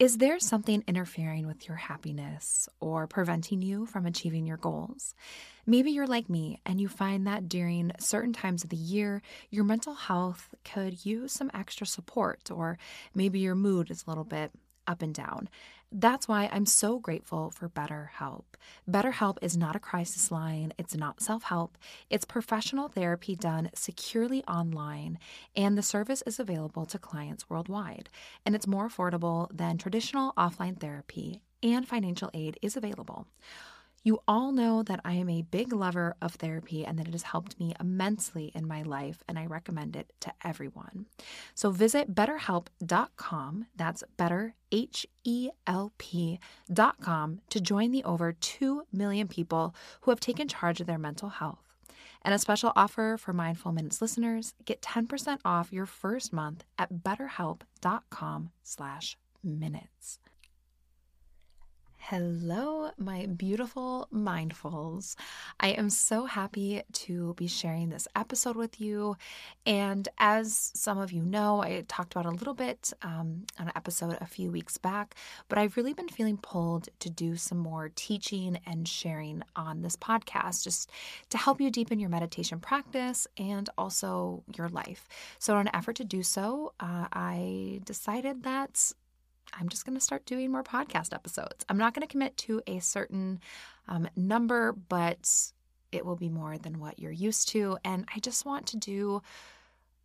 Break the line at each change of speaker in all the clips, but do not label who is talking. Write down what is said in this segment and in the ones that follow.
Is there something interfering with your happiness or preventing you from achieving your goals? Maybe you're like me and you find that during certain times of the year, your mental health could use some extra support, or maybe your mood is a little bit up and down. That's why I'm so grateful for BetterHelp. BetterHelp is not a crisis line, it's not self help, it's professional therapy done securely online, and the service is available to clients worldwide. And it's more affordable than traditional offline therapy, and financial aid is available. You all know that I am a big lover of therapy and that it has helped me immensely in my life, and I recommend it to everyone. So visit betterhelp.com, that's better, H E L P.com, to join the over 2 million people who have taken charge of their mental health. And a special offer for Mindful Minutes listeners, get 10% off your first month at betterhelp.com slash minutes. Hello, my beautiful mindfuls. I am so happy to be sharing this episode with you. And as some of you know, I talked about a little bit um, on an episode a few weeks back, but I've really been feeling pulled to do some more teaching and sharing on this podcast just to help you deepen your meditation practice and also your life. So, in an effort to do so, uh, I decided that I'm just going to start doing more podcast episodes. I'm not going to commit to a certain um, number, but it will be more than what you're used to. And I just want to do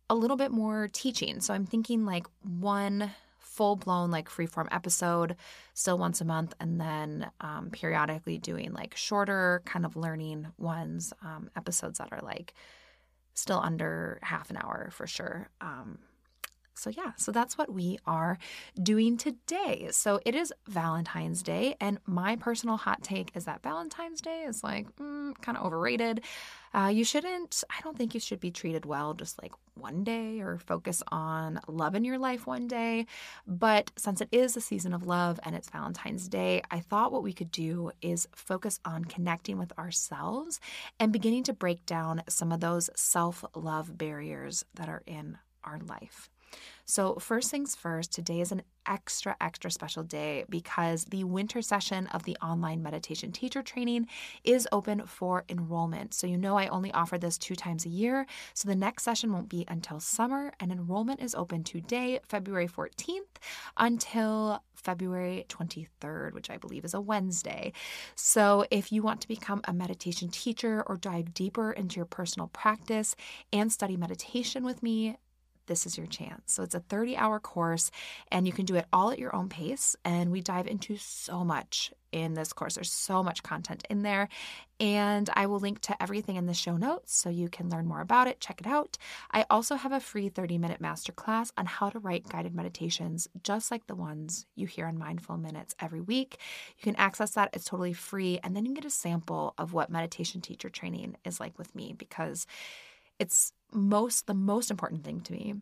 a little bit more teaching. So I'm thinking like one full blown, like freeform episode, still once a month, and then um, periodically doing like shorter kind of learning ones, um, episodes that are like still under half an hour for sure. Um, so, yeah, so that's what we are doing today. So, it is Valentine's Day, and my personal hot take is that Valentine's Day is like mm, kind of overrated. Uh, you shouldn't, I don't think you should be treated well just like one day or focus on love in your life one day. But since it is a season of love and it's Valentine's Day, I thought what we could do is focus on connecting with ourselves and beginning to break down some of those self love barriers that are in our life. So, first things first, today is an extra, extra special day because the winter session of the online meditation teacher training is open for enrollment. So, you know, I only offer this two times a year. So, the next session won't be until summer, and enrollment is open today, February 14th, until February 23rd, which I believe is a Wednesday. So, if you want to become a meditation teacher or dive deeper into your personal practice and study meditation with me, this is your chance. So it's a 30 hour course and you can do it all at your own pace. And we dive into so much in this course. There's so much content in there. And I will link to everything in the show notes so you can learn more about it. Check it out. I also have a free 30 minute masterclass on how to write guided meditations, just like the ones you hear on Mindful Minutes every week. You can access that, it's totally free. And then you can get a sample of what meditation teacher training is like with me because it's most the most important thing to me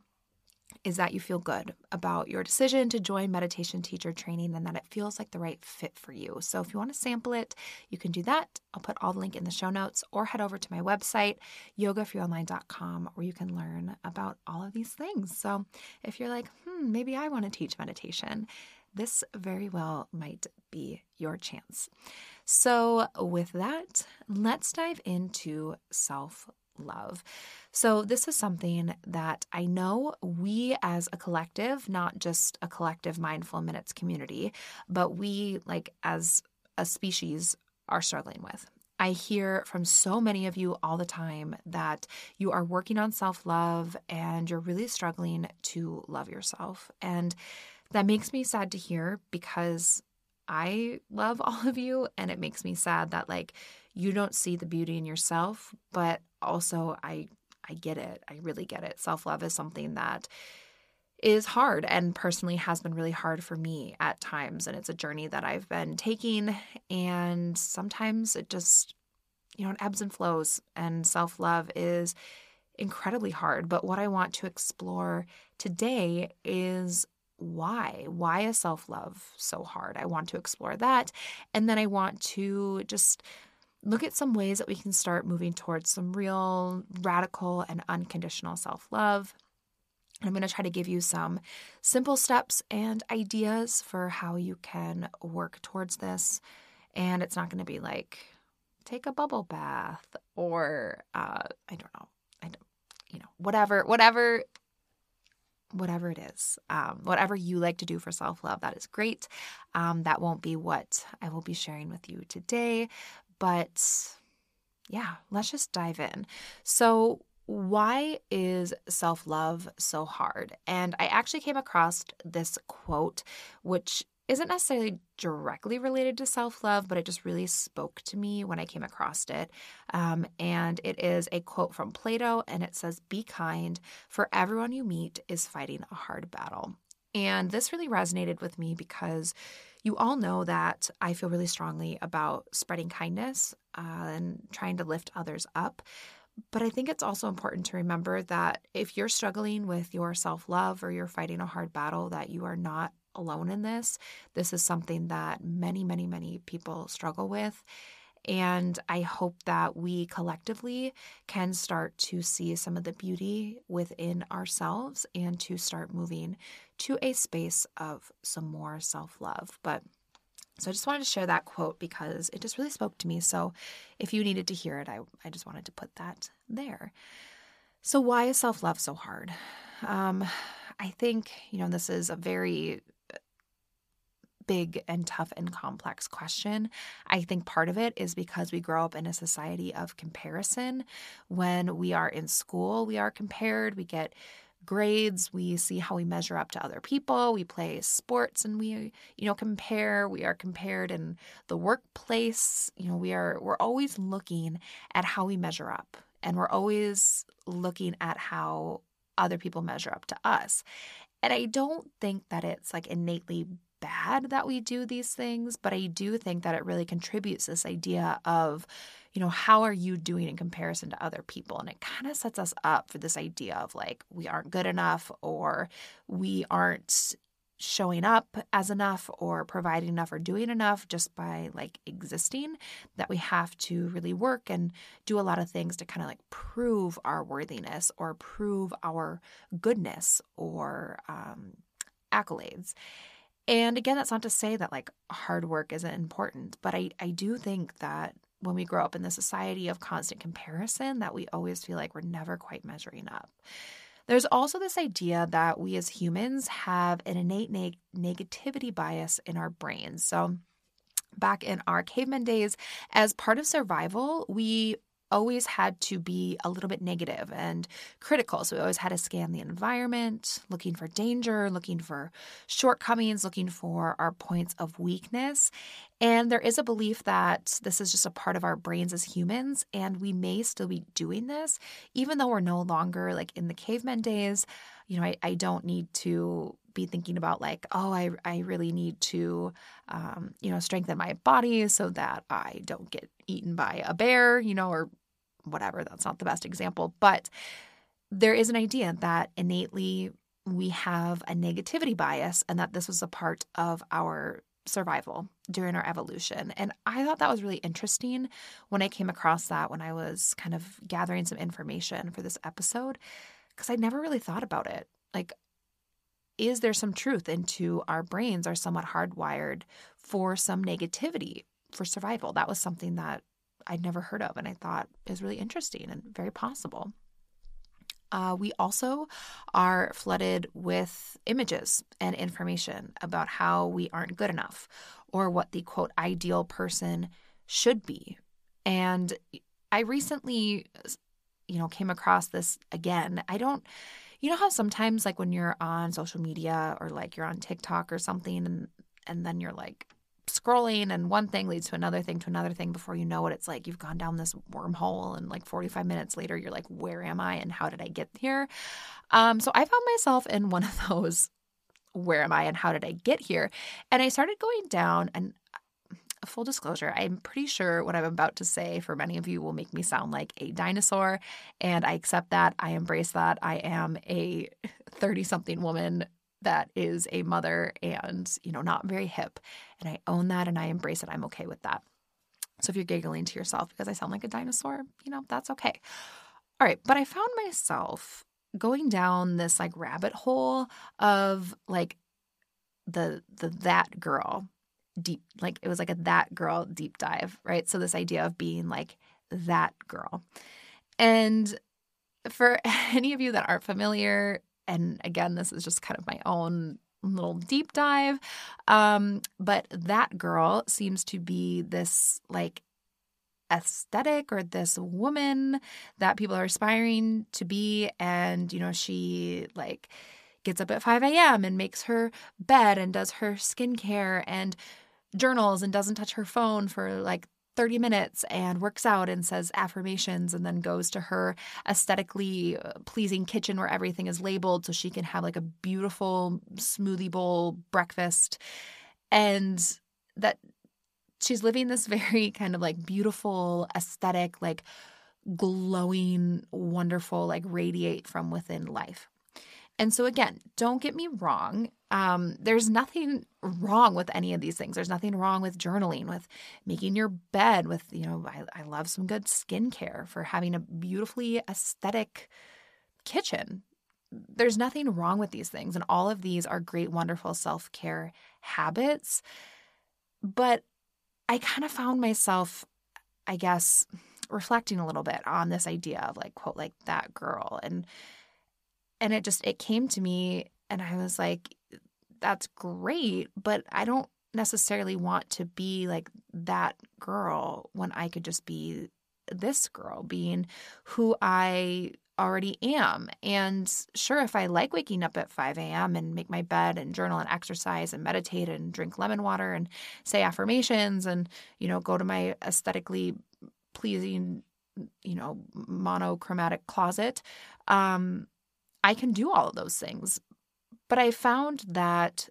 is that you feel good about your decision to join meditation teacher training and that it feels like the right fit for you. So if you want to sample it, you can do that. I'll put all the link in the show notes or head over to my website, yogaforyouonline.com, where you can learn about all of these things. So if you're like, hmm, maybe I want to teach meditation, this very well might be your chance. So, with that, let's dive into self love. So, this is something that I know we as a collective, not just a collective mindful minutes community, but we, like as a species, are struggling with. I hear from so many of you all the time that you are working on self love and you're really struggling to love yourself. And that makes me sad to hear because I love all of you and it makes me sad that like you don't see the beauty in yourself, but also I I get it. I really get it. Self-love is something that is hard and personally has been really hard for me at times. And it's a journey that I've been taking. And sometimes it just, you know, it ebbs and flows. And self love is incredibly hard. But what I want to explore today is why? Why is self love so hard? I want to explore that. And then I want to just look at some ways that we can start moving towards some real radical and unconditional self love. I'm going to try to give you some simple steps and ideas for how you can work towards this. And it's not going to be like take a bubble bath or uh, I don't know, I don't, you know, whatever, whatever, whatever it is, um, whatever you like to do for self love, that is great. Um, that won't be what I will be sharing with you today, but yeah, let's just dive in. So, why is self love so hard? And I actually came across this quote, which isn't necessarily directly related to self love, but it just really spoke to me when I came across it. Um, and it is a quote from Plato, and it says, Be kind, for everyone you meet is fighting a hard battle. And this really resonated with me because you all know that I feel really strongly about spreading kindness uh, and trying to lift others up. But I think it's also important to remember that if you're struggling with your self love or you're fighting a hard battle, that you are not alone in this. This is something that many, many, many people struggle with. And I hope that we collectively can start to see some of the beauty within ourselves and to start moving to a space of some more self love. But so I just wanted to share that quote because it just really spoke to me. So if you needed to hear it, I, I just wanted to put that there. So, why is self love so hard? Um, I think, you know, this is a very big and tough and complex question. I think part of it is because we grow up in a society of comparison. When we are in school, we are compared, we get grades, we see how we measure up to other people, we play sports and we, you know, compare, we are compared in the workplace, you know, we are we're always looking at how we measure up and we're always looking at how other people measure up to us. And I don't think that it's like innately bad that we do these things, but I do think that it really contributes this idea of, you know, how are you doing in comparison to other people? And it kind of sets us up for this idea of like, we aren't good enough or we aren't showing up as enough or providing enough or doing enough just by like existing that we have to really work and do a lot of things to kind of like prove our worthiness or prove our goodness or um, accolades and again, that's not to say that like hard work isn't important, but I, I do think that when we grow up in the society of constant comparison, that we always feel like we're never quite measuring up. There's also this idea that we as humans have an innate neg- negativity bias in our brains. So, back in our caveman days, as part of survival, we always had to be a little bit negative and critical. So we always had to scan the environment, looking for danger, looking for shortcomings, looking for our points of weakness. And there is a belief that this is just a part of our brains as humans, and we may still be doing this, even though we're no longer like in the caveman days. You know, I, I don't need to be thinking about like, oh, I, I really need to, um, you know, strengthen my body so that I don't get eaten by a bear, you know, or whatever. That's not the best example, but there is an idea that innately we have a negativity bias and that this was a part of our survival during our evolution. And I thought that was really interesting when I came across that when I was kind of gathering some information for this episode, because I never really thought about it. Like, is there some truth into our brains are somewhat hardwired for some negativity for survival? That was something that I'd never heard of and I thought is really interesting and very possible. Uh, we also are flooded with images and information about how we aren't good enough or what the quote ideal person should be. And I recently, you know, came across this again. I don't you know how sometimes like when you're on social media or like you're on TikTok or something and and then you're like scrolling and one thing leads to another thing to another thing before you know it it's like you've gone down this wormhole and like 45 minutes later you're like where am i and how did i get here um, so i found myself in one of those where am i and how did i get here and i started going down and uh, full disclosure, I'm pretty sure what I'm about to say for many of you will make me sound like a dinosaur. And I accept that. I embrace that. I am a 30 something woman that is a mother and, you know, not very hip. And I own that and I embrace it. I'm okay with that. So if you're giggling to yourself because I sound like a dinosaur, you know, that's okay. All right. But I found myself going down this like rabbit hole of like the the that girl deep like it was like a that girl deep dive right so this idea of being like that girl and for any of you that aren't familiar and again, this is just kind of my own little deep dive. Um, but that girl seems to be this like aesthetic or this woman that people are aspiring to be. And, you know, she like gets up at 5 a.m. and makes her bed and does her skincare and journals and doesn't touch her phone for like 30 minutes and works out and says affirmations and then goes to her aesthetically uh, pleasing kitchen where everything is labeled so she can have like a beautiful smoothie bowl breakfast. And that she's living this very kind of like beautiful aesthetic like glowing wonderful like radiate from within life and so, again, don't get me wrong. Um, there's nothing wrong with any of these things. There's nothing wrong with journaling, with making your bed, with, you know, I, I love some good skincare, for having a beautifully aesthetic kitchen. There's nothing wrong with these things. And all of these are great, wonderful self care habits. But I kind of found myself, I guess, reflecting a little bit on this idea of like, quote, like that girl. And, and it just it came to me and i was like that's great but i don't necessarily want to be like that girl when i could just be this girl being who i already am. And sure if i like waking up at 5 a.m and make my bed and journal and exercise and meditate and drink lemon water and say affirmations and you know go to my aesthetically pleasing you know monochromatic closet um I can do all of those things. But I found that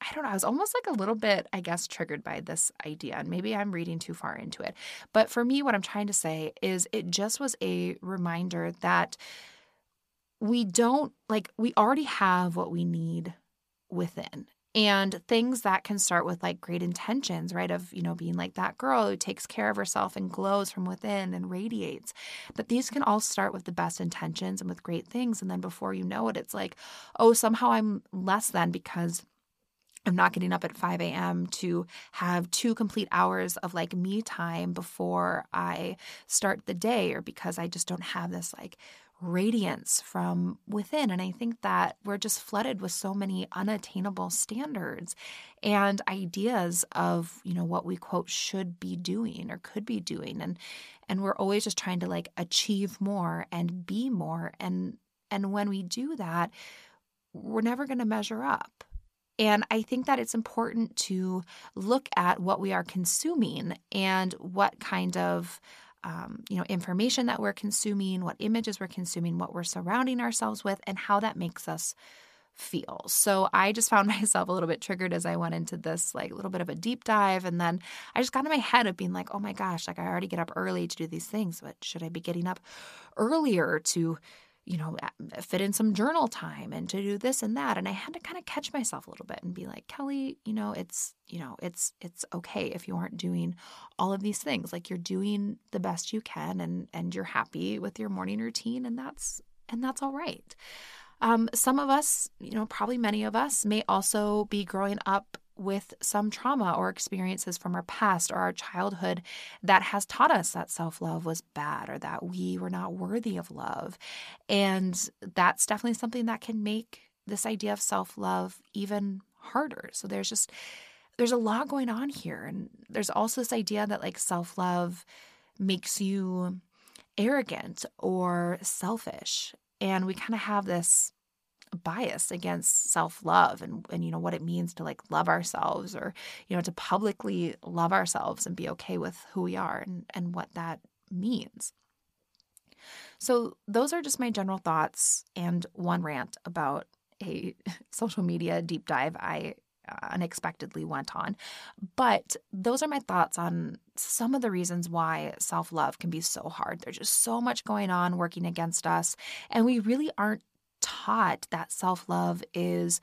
I don't know, I was almost like a little bit, I guess, triggered by this idea. And maybe I'm reading too far into it. But for me, what I'm trying to say is it just was a reminder that we don't like, we already have what we need within and things that can start with like great intentions, right? Of, you know, being like that girl who takes care of herself and glows from within and radiates. But these can all start with the best intentions and with great things. And then before you know it, it's like, oh, somehow I'm less than because I'm not getting up at 5 a.m. to have two complete hours of like me time before I start the day, or because I just don't have this like radiance from within. And I think that we're just flooded with so many unattainable standards and ideas of, you know, what we quote should be doing or could be doing. And and we're always just trying to like achieve more and be more. And and when we do that, we're never going to measure up. And I think that it's important to look at what we are consuming and what kind of um, you know information that we're consuming, what images we're consuming, what we're surrounding ourselves with, and how that makes us feel. So I just found myself a little bit triggered as I went into this like a little bit of a deep dive and then I just got in my head of being like, "Oh my gosh, like I already get up early to do these things, but should I be getting up earlier to you know, fit in some journal time and to do this and that. And I had to kind of catch myself a little bit and be like, Kelly, you know, it's, you know, it's it's okay if you aren't doing all of these things. Like you're doing the best you can and and you're happy with your morning routine and that's and that's all right. Um, some of us, you know, probably many of us may also be growing up with some trauma or experiences from our past or our childhood that has taught us that self love was bad or that we were not worthy of love. And that's definitely something that can make this idea of self love even harder. So there's just, there's a lot going on here. And there's also this idea that like self love makes you arrogant or selfish. And we kind of have this bias against self-love and and you know what it means to like love ourselves or you know to publicly love ourselves and be okay with who we are and and what that means. So those are just my general thoughts and one rant about a social media deep dive I uh, unexpectedly went on. But those are my thoughts on some of the reasons why self love can be so hard. There's just so much going on working against us, and we really aren't taught that self love is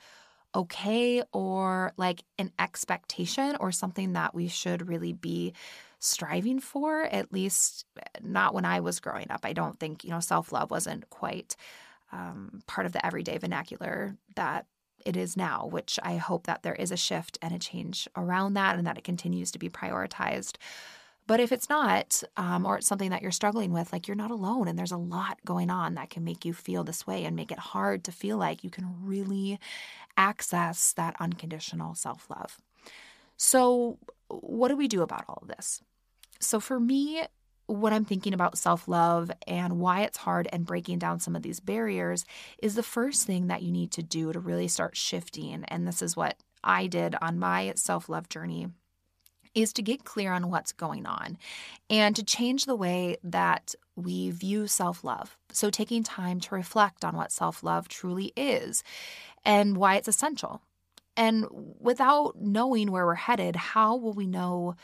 okay or like an expectation or something that we should really be striving for at least not when i was growing up i don't think you know self-love wasn't quite um, part of the everyday vernacular that it is now, which I hope that there is a shift and a change around that and that it continues to be prioritized. But if it's not, um, or it's something that you're struggling with, like you're not alone and there's a lot going on that can make you feel this way and make it hard to feel like you can really access that unconditional self love. So, what do we do about all of this? So, for me, what I'm thinking about self love and why it's hard and breaking down some of these barriers is the first thing that you need to do to really start shifting. And this is what I did on my self love journey is to get clear on what's going on and to change the way that we view self love. So, taking time to reflect on what self love truly is and why it's essential. And without knowing where we're headed, how will we know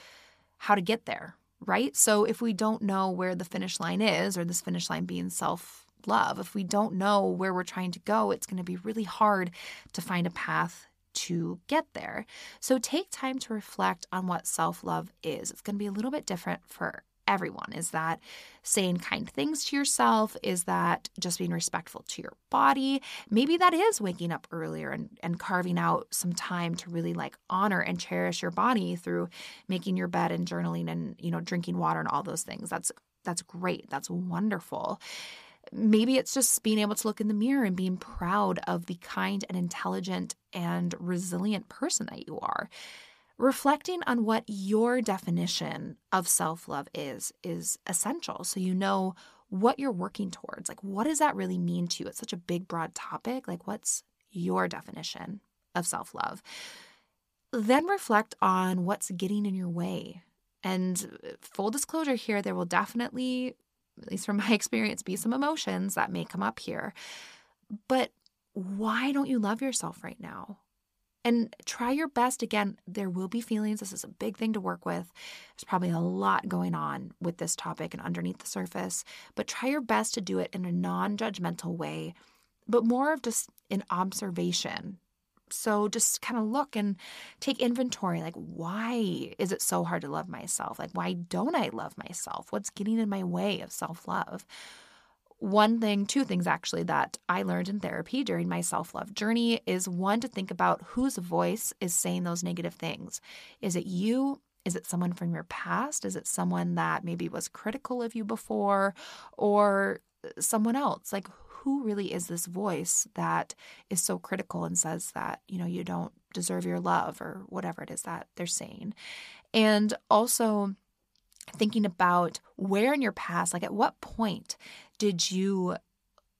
how to get there? right? So if we don't know where the finish line is, or this finish line being self love, if we don't know where we're trying to go, it's going to be really hard to find a path to get there. So take time to reflect on what self love is. It's going to be a little bit different for everyone. Is that saying kind things to yourself? Is that just being respectful to your body? Maybe that is waking up earlier and, and carving out some time to really like honor and cherish your body through making your bed and journaling and, you know, drinking water and all those things. That's that's great. That's wonderful. Maybe it's just being able to look in the mirror and being proud of the kind and intelligent and resilient person that you are reflecting on what your definition of self love is is essential so you know what you're working towards. Like, what does that really mean to you? It's such a big, broad topic. Like, what's your definition of self love? Then reflect on what's getting in your way. And full disclosure here, there will definitely, at least from my experience, be some emotions that may come up here. But why don't you love yourself right now? And try your best. Again, there will be feelings. This is a big thing to work with. There's probably a lot going on with this topic and underneath the surface, but try your best to do it in a non judgmental way, but more of just an observation. So just kind of look and take inventory like, why is it so hard to love myself? Like, why don't I love myself? What's getting in my way of self love? one thing, two things actually, that I learned in therapy during my self love journey is one to think about whose voice is saying those negative things. Is it you? Is it someone from your past? Is it someone that maybe was critical of you before or uh, someone else? Like, who really is this voice that is so critical and says that, you know, you don't deserve your love or whatever it is that they're saying? And also, thinking about where in your past, like at what point did you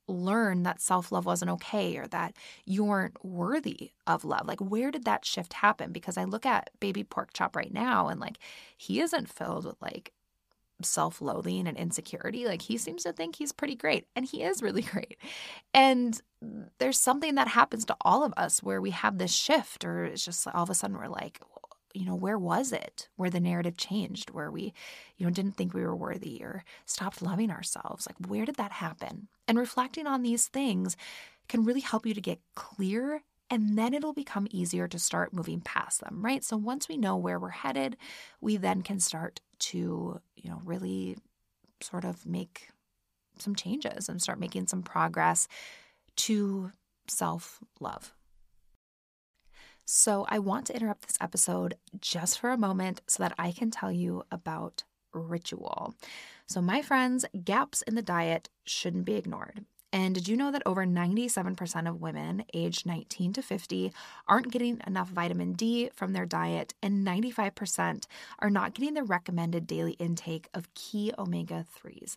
learn that self love wasn't okay or that you weren't worthy of love? Like, where did that shift happen? Because I look at baby pork chop right now and like he isn't filled with like self loathing and insecurity. Like, he seems to think he's pretty great and he is really great. And there's something that happens to all of us where we have this shift, or it's just all of a sudden we're like, you know, where was it where the narrative changed, where we, you know, didn't think we were worthy or stopped loving ourselves? Like, where did that happen? And reflecting on these things can really help you to get clear and then it'll become easier to start moving past them, right? So once we know where we're headed, we then can start to, you know, really sort of make some changes and start making some progress to self love. So, I want to interrupt this episode just for a moment so that I can tell you about ritual. So, my friends, gaps in the diet shouldn't be ignored. And did you know that over 97% of women aged 19 to 50 aren't getting enough vitamin D from their diet, and 95% are not getting the recommended daily intake of key omega 3s?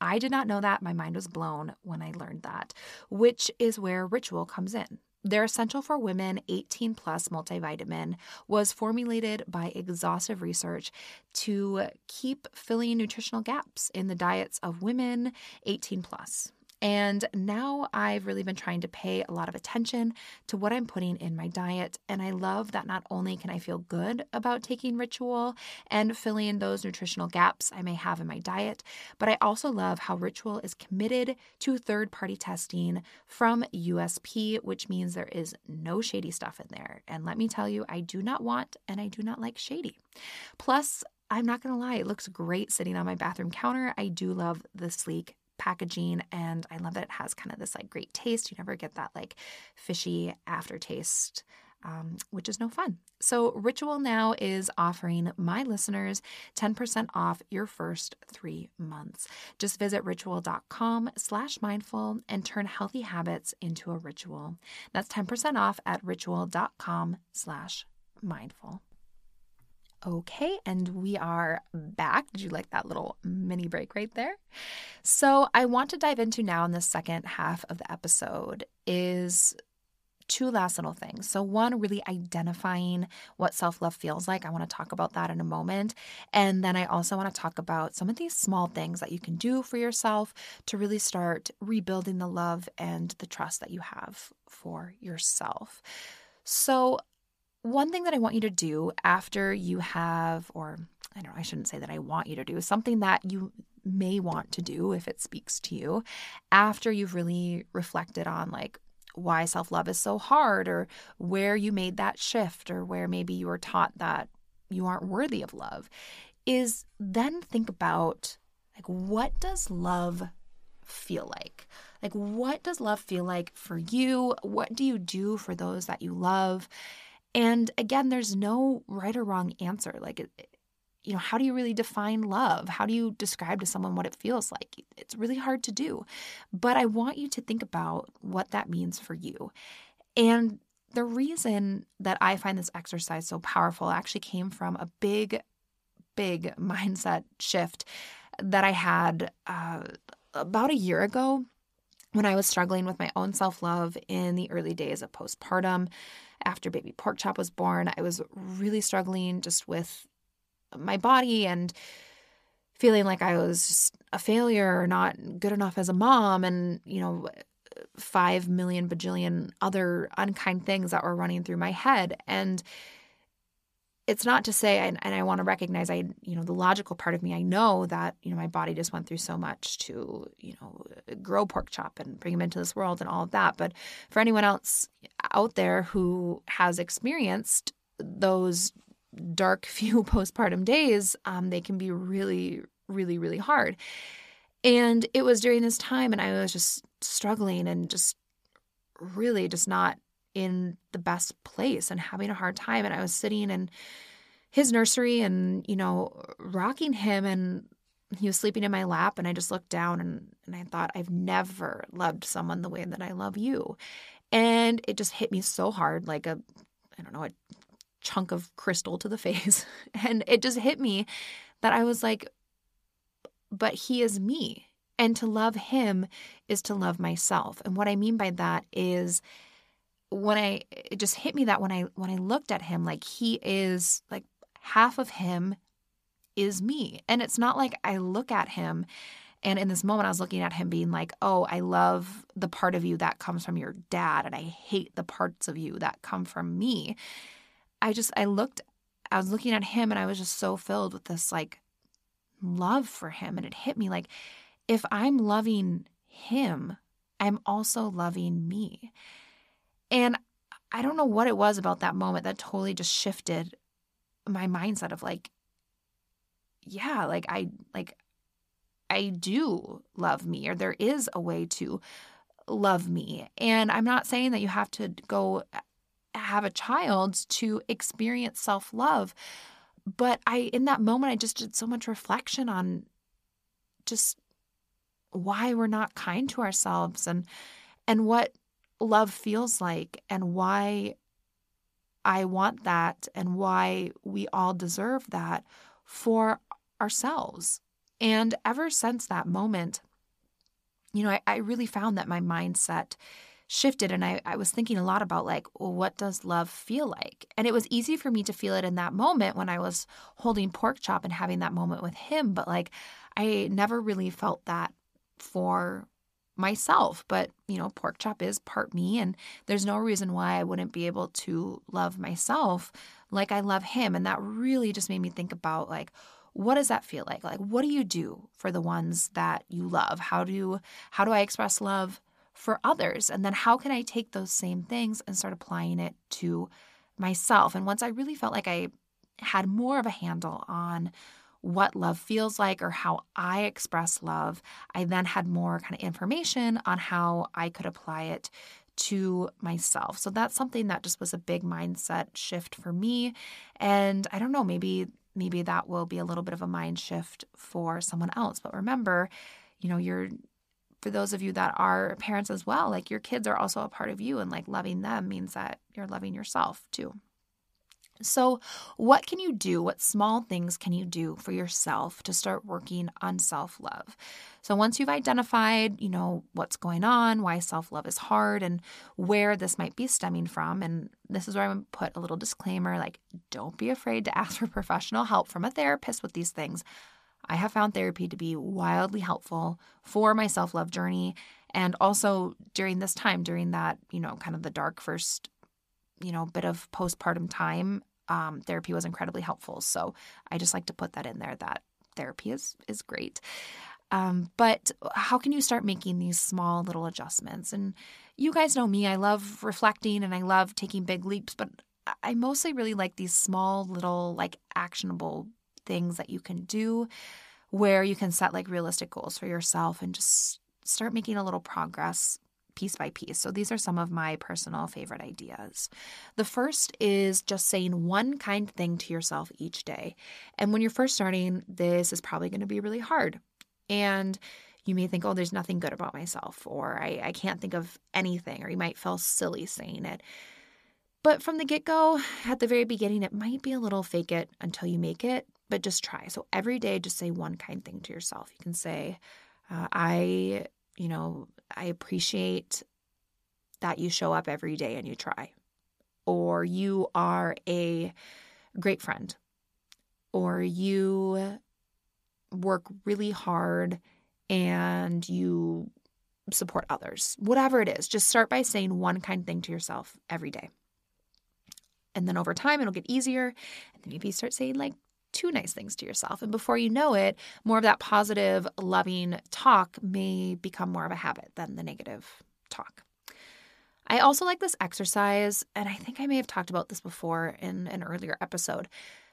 I did not know that. My mind was blown when I learned that, which is where ritual comes in. Their Essential for Women 18 Plus multivitamin was formulated by exhaustive research to keep filling nutritional gaps in the diets of women 18 plus. And now I've really been trying to pay a lot of attention to what I'm putting in my diet. And I love that not only can I feel good about taking ritual and filling in those nutritional gaps I may have in my diet, but I also love how ritual is committed to third party testing from USP, which means there is no shady stuff in there. And let me tell you, I do not want and I do not like shady. Plus, I'm not to lie, it looks great sitting on my bathroom counter. I do love the sleek packaging and I love that it has kind of this like great taste. You never get that like fishy aftertaste. Um, which is no fun. So, Ritual now is offering my listeners 10% off your first three months. Just visit ritual.com slash mindful and turn healthy habits into a ritual. That's 10% off at ritual.com slash mindful. Okay, and we are back. Did you like that little mini break right there? So, I want to dive into now in the second half of the episode is two last little things. So, one, really identifying what self love feels like. I want to talk about that in a moment. And then I also want to talk about some of these small things that you can do for yourself to really start rebuilding the love and the trust that you have for yourself. So, one thing that I want you to do after you have, or I don't know, I shouldn't say that I want you to do, something that you may want to do if it speaks to you after you've really reflected on like why self love is so hard or where you made that shift or where maybe you were taught that you aren't worthy of love is then think about like what does love feel like? Like what does love feel like for you? What do you do for those that you love? And again, there's no right or wrong answer. Like, you know, how do you really define love? How do you describe to someone what it feels like? It's really hard to do. But I want you to think about what that means for you. And the reason that I find this exercise so powerful actually came from a big, big mindset shift that I had uh, about a year ago when I was struggling with my own self love in the early days of postpartum after baby pork chop was born, I was really struggling just with my body and feeling like I was just a failure or not good enough as a mom and, you know, five million bajillion other unkind things that were running through my head. And it's not to say, and, and I want to recognize, I, you know, the logical part of me, I know that, you know, my body just went through so much to, you know, grow pork chop and bring him into this world and all of that. But for anyone else out there who has experienced those dark few postpartum days, um, they can be really, really, really hard. And it was during this time, and I was just struggling and just really just not in the best place and having a hard time. And I was sitting in his nursery and, you know, rocking him and he was sleeping in my lap and I just looked down and, and I thought, I've never loved someone the way that I love you. And it just hit me so hard, like a, I don't know, a chunk of crystal to the face. And it just hit me that I was like, but he is me. And to love him is to love myself. And what I mean by that is when I it just hit me that when I when I looked at him like he is like half of him is me. And it's not like I look at him and in this moment I was looking at him being like, "Oh, I love the part of you that comes from your dad and I hate the parts of you that come from me." I just I looked I was looking at him and I was just so filled with this like love for him and it hit me like if I'm loving him, I'm also loving me. And I don't know what it was about that moment that totally just shifted my mindset of like, yeah, like I, like, I do love me, or there is a way to love me. And I'm not saying that you have to go uh, have a child to experience self love. But I, in that moment, I just did so much reflection on just why we're not kind to ourselves and, and what love feels like and why I want that and why we all deserve that for ourselves. And ever since that moment, you know, I, I really found that my mindset shifted and I, I was thinking a lot about like well, what does love feel like and it was easy for me to feel it in that moment when i was holding pork chop and having that moment with him but like i never really felt that for myself but you know pork chop is part me and there's no reason why i wouldn't be able to love myself like i love him and that really just made me think about like what does that feel like like what do you do for the ones that you love how do how do i express love for others? And then how can I take those same things and start applying it to myself? And once I really felt like I had more of a handle on what love feels like or how I express love, I then had more kind of information on how I could apply it to myself. So that's something that just was a big mindset shift for me. And I don't know, maybe maybe that will be a little bit of a mind shift for someone else. But remember, you know, you're for those of you that are parents as well, like your kids are also a part of you, and like loving them means that you're loving yourself too. So, what can you do? What small things can you do for yourself to start working on self love? So, once you've identified, you know, what's going on, why self love is hard, and where this might be stemming from, and this is where I'm put a little disclaimer like, don't be afraid to ask for professional help from a therapist with these things. I have found therapy to be wildly helpful for my self love journey. And also during this time, during that, you know, kind of the dark first, you know, bit of postpartum time, um, therapy was incredibly helpful. So I just like to put that in there that therapy is is great. Um, but how can you start making these small little adjustments? And you guys know me, I love reflecting and I love taking big leaps, but I mostly really like these small little like actionable things that you can do where you can set like realistic goals for yourself and just start making a little progress piece by piece. So these are some of my personal favorite ideas. The first is just saying one kind thing to yourself each day. And when you're first starting, this is probably going to be really hard. And you may think, oh, there's nothing good about myself, or I, I can't think of anything, or you might feel silly saying it. But from the get go, at the very beginning, it might be a little fake it until you make it but just try. So every day, just say one kind thing to yourself. You can say, uh, I, you know, I appreciate that you show up every day and you try. Or you are a great friend. Or you work really hard and you support others. Whatever it is, just start by saying one kind thing to yourself every day. And then over time, it'll get easier. And then maybe you start saying like two nice things to yourself. And before you know it, more of that positive, loving talk may become more of a habit than the negative talk. I also like this exercise, and I think I may have talked about this before in an earlier episode,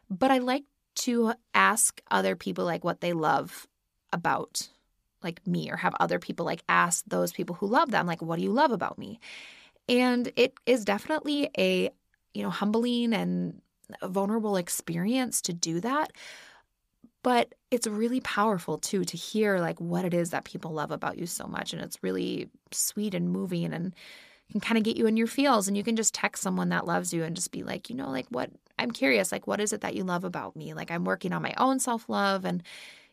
but I like to ask other people like what they love about like me or have other people like ask those people who love them like what do you love about me and it is definitely a you know humbling and vulnerable experience to do that. But it's really powerful too to hear like what it is that people love about you so much. And it's really sweet and moving and can kind of get you in your feels. And you can just text someone that loves you and just be like, you know, like what I'm curious, like what is it that you love about me? Like I'm working on my own self love and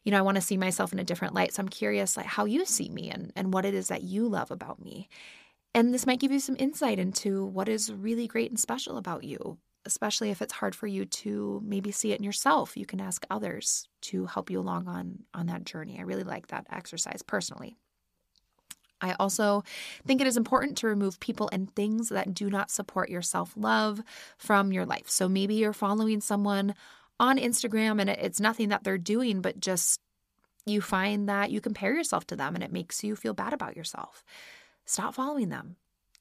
you know, I want to see myself in a different light. So I'm curious like how you see me and, and what it is that you love about me. And this might give you some insight into what is really great and special about you especially if it's hard for you to maybe see it in yourself you can ask others to help you along on on that journey i really like that exercise personally I also think it is important to remove people and things that do not support your self love from your life. So maybe you're following someone on Instagram and it's nothing that they're doing, but just you find that you compare yourself to them and it makes you feel bad about yourself. Stop following them.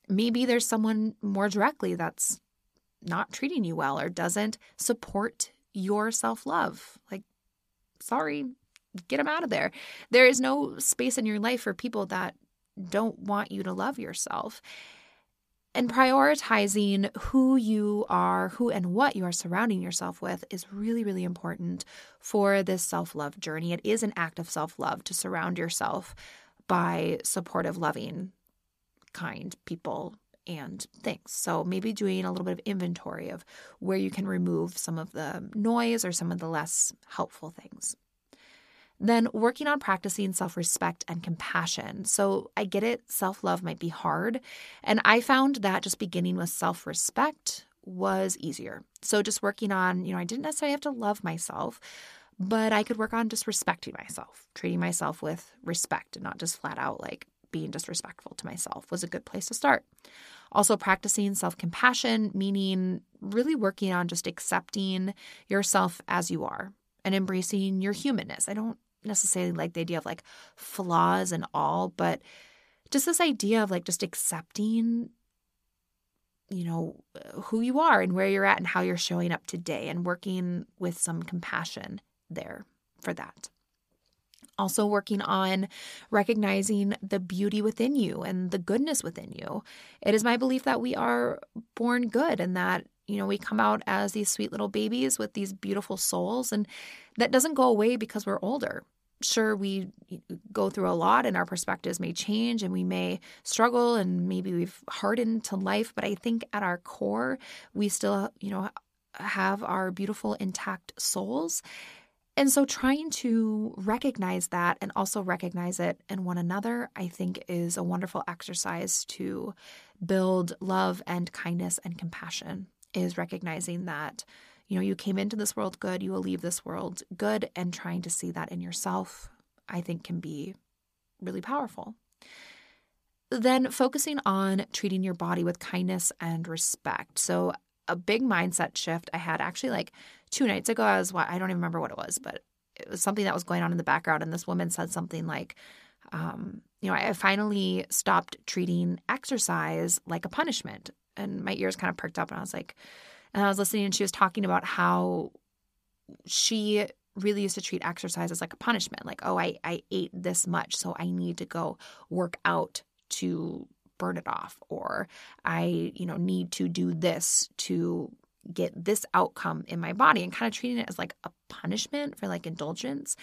Maybe there's someone more directly that's not treating you well or doesn't support your self love. Like, sorry, get them out of there. There is no space in your life for people that don't want you to love yourself. And prioritizing who you are, who and what you are surrounding yourself with is really, really important for this self love journey. It is an act of self love to surround yourself by supportive, loving, kind people and things. So maybe doing a little bit of inventory of where you can remove some of the noise or some of the less helpful things. Then working on practicing self respect and compassion. So I get it, self love might be hard. And I found that just beginning with self respect was easier. So just working on, you know, I didn't necessarily have to love myself, but I could work on just respecting myself, treating myself with respect and not just flat out like being disrespectful to myself was a good place to start. Also, practicing self compassion, meaning really working on just accepting yourself as you are and embracing your humanness. I don't necessarily like the idea of like flaws and all, but just this idea of like just accepting you know who you are and where you're at and how you're showing up today and working with some compassion there for that also working on recognizing the beauty within you and the goodness within you. It is my belief that we are born good and that, you know, we come out as these sweet little babies with these beautiful souls. And that doesn't go away because we're older. Sure, we go through a lot and our perspectives may change and we may struggle and maybe we've hardened to life. But I think at our core, we still, you know, have our beautiful intact souls and so trying to recognize that and also recognize it in one another, I think is a wonderful exercise to build love and kindness and compassion is recognizing that you know you came into this world good, you will leave this world good and trying to see that in yourself I think can be really powerful. Then focusing on treating your body with kindness and respect. So a big mindset shift I had actually like two nights ago. I was I don't even remember what it was, but it was something that was going on in the background, and this woman said something like, um, you know, I finally stopped treating exercise like a punishment, and my ears kind of perked up, and I was like, and I was listening, and she was talking about how she really used to treat exercise as like a punishment like oh I, I ate this much so i need to go work out to burn it off or I, you know, need to do this to get this outcome in my body and kind of treating it as like a punishment for like indulgence.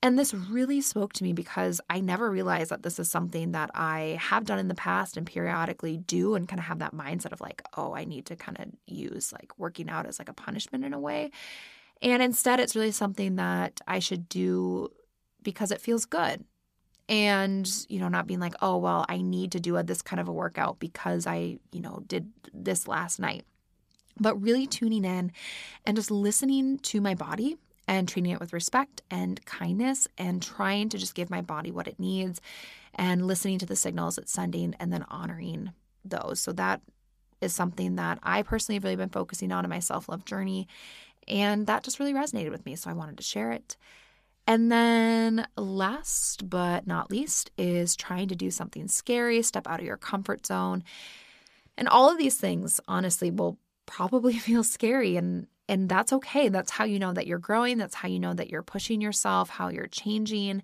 And this really spoke to me because I never realized that this is something that I have done in the past and periodically do and kind of have that mindset of like, oh, I need to kind of use like working out as like a punishment in a way. And instead, it's really something that I should do because it feels good and you know not being like oh well i need to do a, this kind of a workout because i you know did this last night but really tuning in and just listening to my body and treating it with respect and kindness and trying to just give my body what it needs and listening to the signals it's sending and then honoring those so that is something that i personally have really been focusing on in my self-love journey and that just really resonated with me so i wanted to share it and then, last but not least, is trying to do something scary, step out of your comfort zone. And all of these things, honestly, will probably feel scary and and that's okay. That's how you know that you're growing, that's how you know that you're pushing yourself, how you're changing.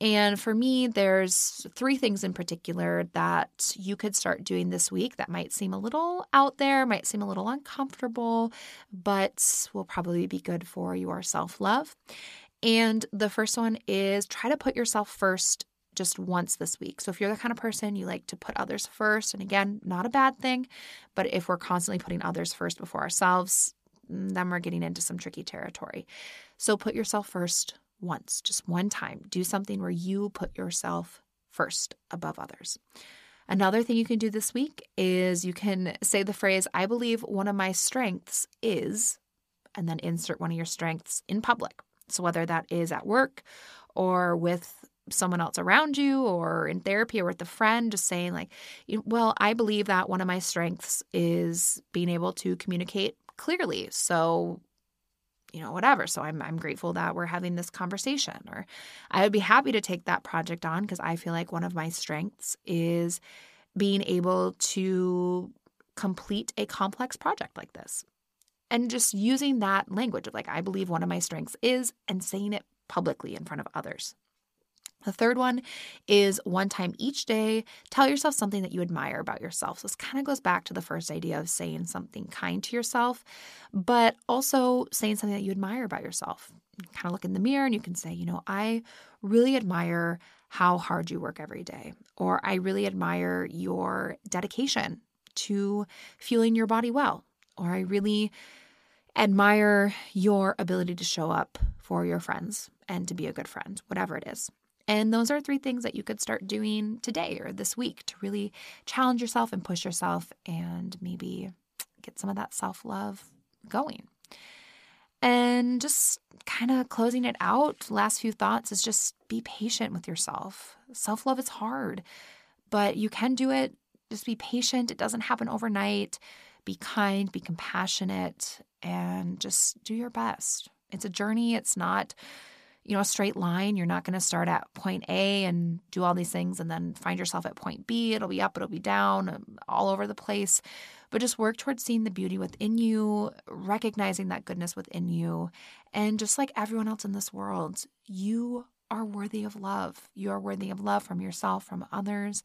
And for me, there's three things in particular that you could start doing this week that might seem a little out there, might seem a little uncomfortable, but will probably be good for your self love. And the first one is try to put yourself first just once this week. So if you're the kind of person you like to put others first, and again, not a bad thing, but if we're constantly putting others first before ourselves, then we're getting into some tricky territory. So put yourself first once, just one time. Do something where you put yourself first above others. Another thing you can do this week is you can say the phrase, I believe one of my strengths is, and then insert one of your strengths in public. So, whether that is at work or with someone else around you or in therapy or with a friend, just saying, like, well, I believe that one of my strengths is being able to communicate clearly. So, you know, whatever. So I'm I'm grateful that we're having this conversation. Or I would be happy to take that project on because I feel like one of my strengths is being able to complete a complex project like this and just using that language of like, I believe one of my strengths is, and saying it publicly in front of others. The third one is one time each day, tell yourself something that you admire about yourself. So this kind of goes back to the first idea of saying something kind to yourself, but also saying something that you admire about yourself. You kind of look in the mirror and you can say, you know, I really admire how hard you work every day, or I really admire your dedication to feeling your body well or I really admire your ability to show up for your friends and to be a good friend, whatever it is. And those are three things that you could start doing today or this week to really challenge yourself and push yourself and maybe get some of that self love going. And just kind of closing it out, last few thoughts is just be patient with yourself. Self love is hard, but you can do it. Just be patient. It doesn't happen overnight. Be kind, be compassionate, and just do your best. It's a journey. It's not, you know, a straight line. You're not going to start at point A and do all these things and then find yourself at point B. It'll be up, it'll be down, um, all over the place. But just work towards seeing the beauty within you, recognizing that goodness within you. And just like everyone else in this world, you are worthy of love. You are worthy of love from yourself, from others.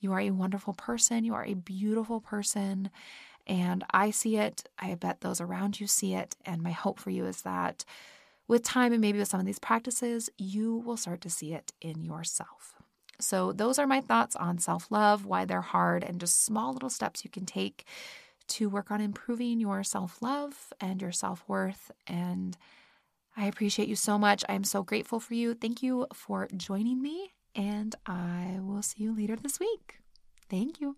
You are a wonderful person. You are a beautiful person. And I see it. I bet those around you see it. And my hope for you is that with time and maybe with some of these practices, you will start to see it in yourself. So, those are my thoughts on self love, why they're hard, and just small little steps you can take to work on improving your self love and your self worth. And I appreciate you so much. I am so grateful for you. Thank you for joining me, and I will see you later this week. Thank you.